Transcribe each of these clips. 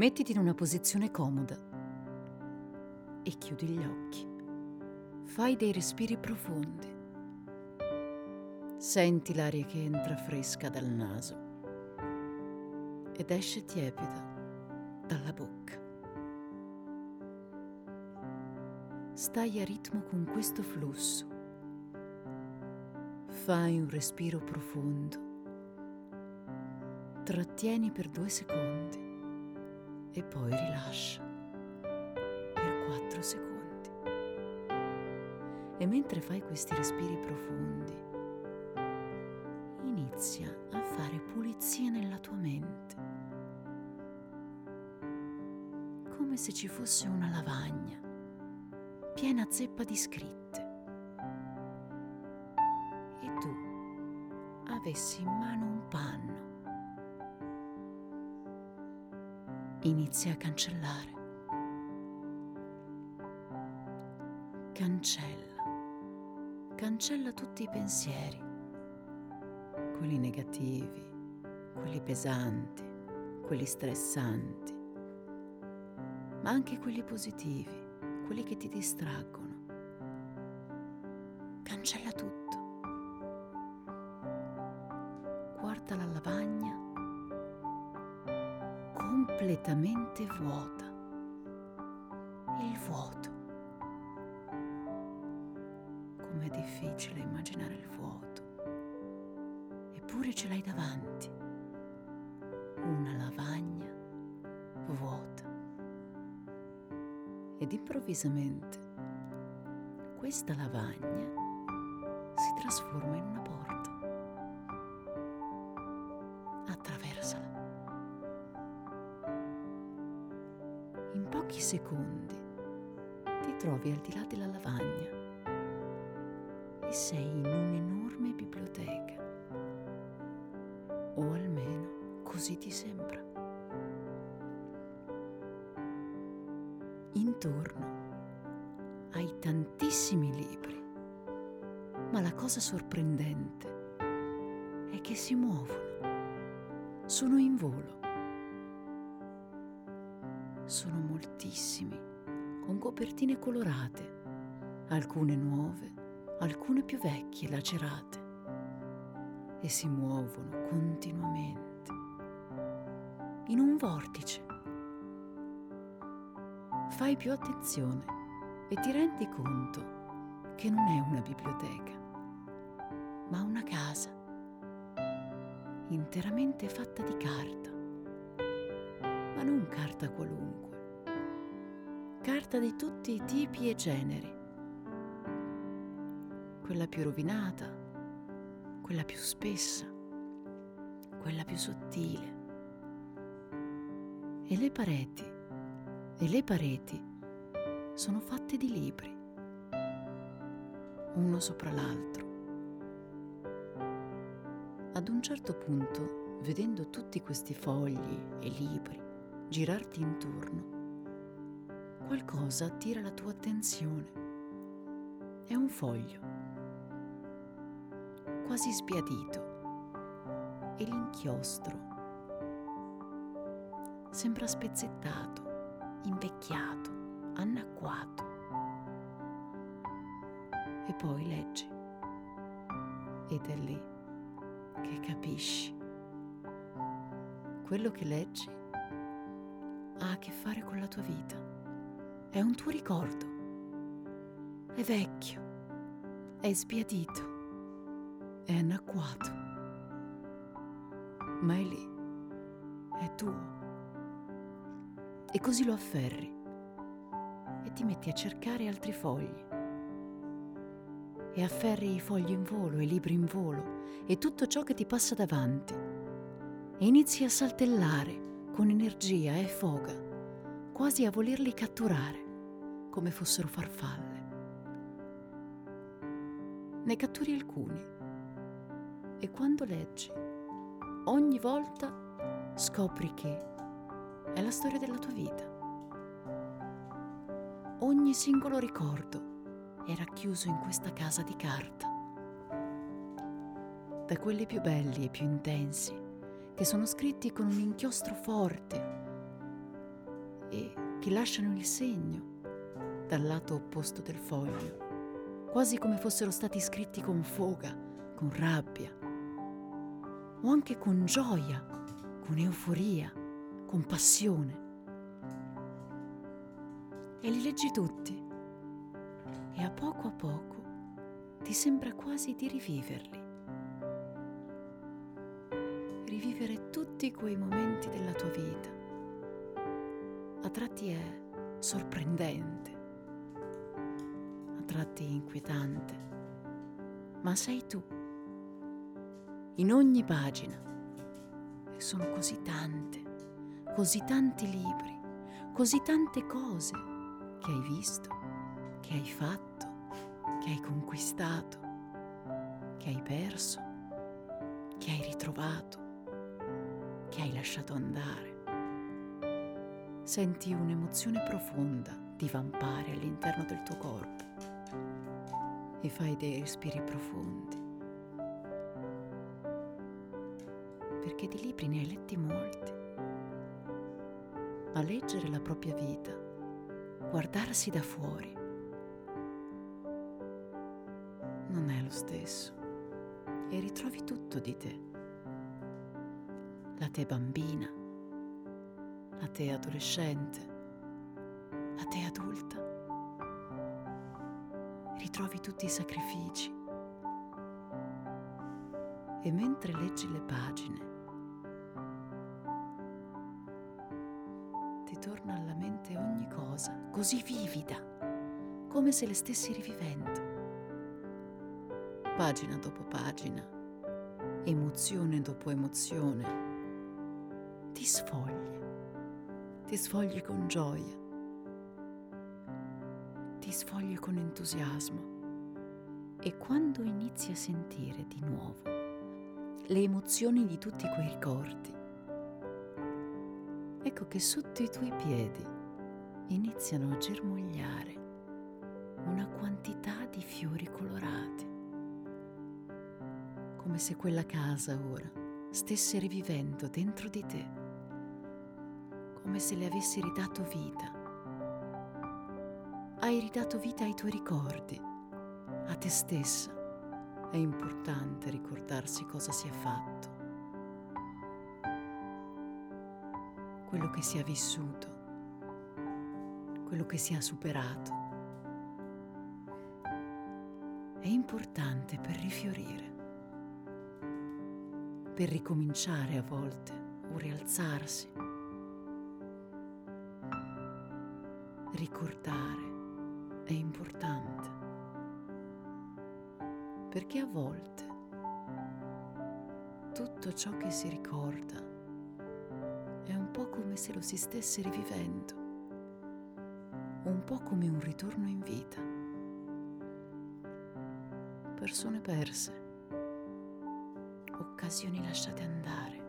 Mettiti in una posizione comoda e chiudi gli occhi. Fai dei respiri profondi. Senti l'aria che entra fresca dal naso ed esce tiepida dalla bocca. Stai a ritmo con questo flusso. Fai un respiro profondo. Trattieni per due secondi e poi rilascia per quattro secondi. E mentre fai questi respiri profondi, inizia a fare pulizia nella tua mente, come se ci fosse una lavagna piena zeppa di scritte e tu avessi in mano un panno. Inizia a cancellare. Cancella. Cancella tutti i pensieri, quelli negativi, quelli pesanti, quelli stressanti, ma anche quelli positivi quelli che ti distraggono. Cancella tutto. Guarda la lavagna completamente vuota. Il vuoto. Com'è difficile immaginare il vuoto. Eppure ce l'hai davanti. Una lavagna vuota ed improvvisamente questa lavagna si trasforma in una porta. Secondi ti trovi al di là della lavagna e sei in un'enorme biblioteca. O almeno così ti sembra. Intorno hai tantissimi libri, ma la cosa sorprendente è che si muovono, sono in volo. Sono moltissimi, con copertine colorate, alcune nuove, alcune più vecchie, lacerate, e si muovono continuamente, in un vortice. Fai più attenzione e ti rendi conto che non è una biblioteca, ma una casa interamente fatta di carta, ma non carta qualunque, carta di tutti i tipi e generi, quella più rovinata, quella più spessa, quella più sottile. E le pareti e le pareti sono fatte di libri, uno sopra l'altro. Ad un certo punto, vedendo tutti questi fogli e libri girarti intorno, qualcosa attira la tua attenzione. È un foglio, quasi sbiadito, e l'inchiostro sembra spezzettato invecchiato, annacquato. E poi leggi. Ed è lì che capisci. Quello che leggi ha a che fare con la tua vita. È un tuo ricordo. È vecchio. È sbiadito. È annacquato. Ma è lì. È tuo e così lo afferri e ti metti a cercare altri fogli. E afferri i fogli in volo, i libri in volo e tutto ciò che ti passa davanti. E inizi a saltellare con energia e foga, quasi a volerli catturare, come fossero farfalle. Ne catturi alcuni e quando leggi, ogni volta scopri che è la storia della tua vita. Ogni singolo ricordo è racchiuso in questa casa di carta. Da quelli più belli e più intensi, che sono scritti con un inchiostro forte e che lasciano il segno dal lato opposto del foglio, quasi come fossero stati scritti con foga, con rabbia, o anche con gioia, con euforia, con passione. E li leggi tutti e a poco a poco ti sembra quasi di riviverli. Tutti quei momenti della tua vita. A tratti è sorprendente, a tratti inquietante, ma sei tu in ogni pagina. E sono così tante, così tanti libri, così tante cose che hai visto, che hai fatto, che hai conquistato, che hai perso, che hai ritrovato, che hai lasciato andare. Senti un'emozione profonda divampare all'interno del tuo corpo e fai dei respiri profondi. perché di libri ne hai letti molti. Ma leggere la propria vita, guardarsi da fuori, non è lo stesso. E ritrovi tutto di te. La te bambina, la te adolescente, la te adulta. Ritrovi tutti i sacrifici. E mentre leggi le pagine, torna alla mente ogni cosa, così vivida, come se le stessi rivivendo. Pagina dopo pagina, emozione dopo emozione, ti sfogli, ti sfogli con gioia, ti sfogli con entusiasmo. E quando inizi a sentire di nuovo le emozioni di tutti quei ricordi, ecco che sotto i tuoi piedi iniziano a germogliare una quantità di fiori colorati, come se quella casa ora stesse rivivendo dentro di te, come se le avessi ridato vita. Hai ridato vita ai tuoi ricordi, a te stessa. È importante ricordarsi cosa si è fatto quello che si è vissuto, quello che si è superato. È importante per rifiorire, per ricominciare a volte o rialzarsi. Ricordare è importante perché a volte tutto ciò che si ricorda come se lo si stesse rivivendo, un po' come un ritorno in vita. Persone perse, occasioni lasciate andare,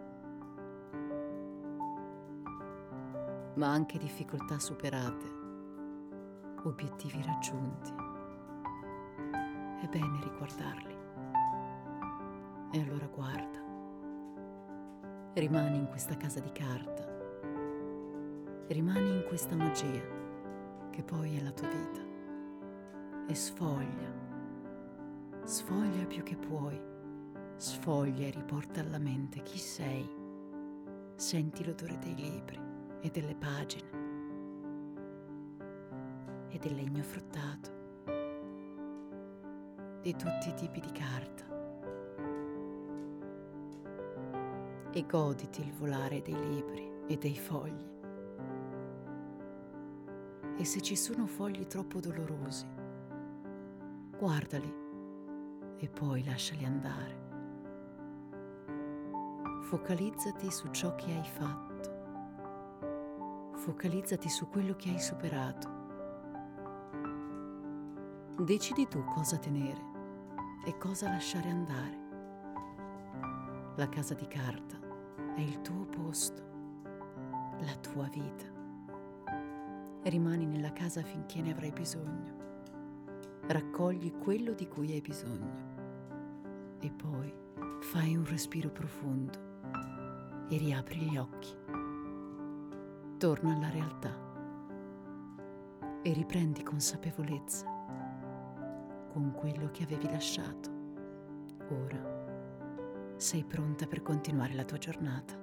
ma anche difficoltà superate, obiettivi raggiunti. È bene riguardarli. E allora guarda, rimani in questa casa di carta. Rimani in questa magia che poi è la tua vita. E sfoglia, sfoglia più che puoi, sfoglia e riporta alla mente chi sei, senti l'odore dei libri e delle pagine e del legno fruttato, di tutti i tipi di carta e goditi il volare dei libri e dei fogli e se ci sono fogli troppo dolorosi, guardali e poi lasciali andare. Focalizzati su ciò che hai fatto Focalizzati su quello che hai superato. Decidi tu cosa tenere e cosa lasciare andare. La casa di carta è il tuo posto, la tua vita. Rimani nella casa finché ne avrai bisogno. Raccogli quello di cui hai bisogno e poi fai un respiro profondo e riapri gli occhi. Torna alla realtà e riprendi consapevolezza con quello che avevi lasciato. Ora sei pronta per continuare la tua giornata.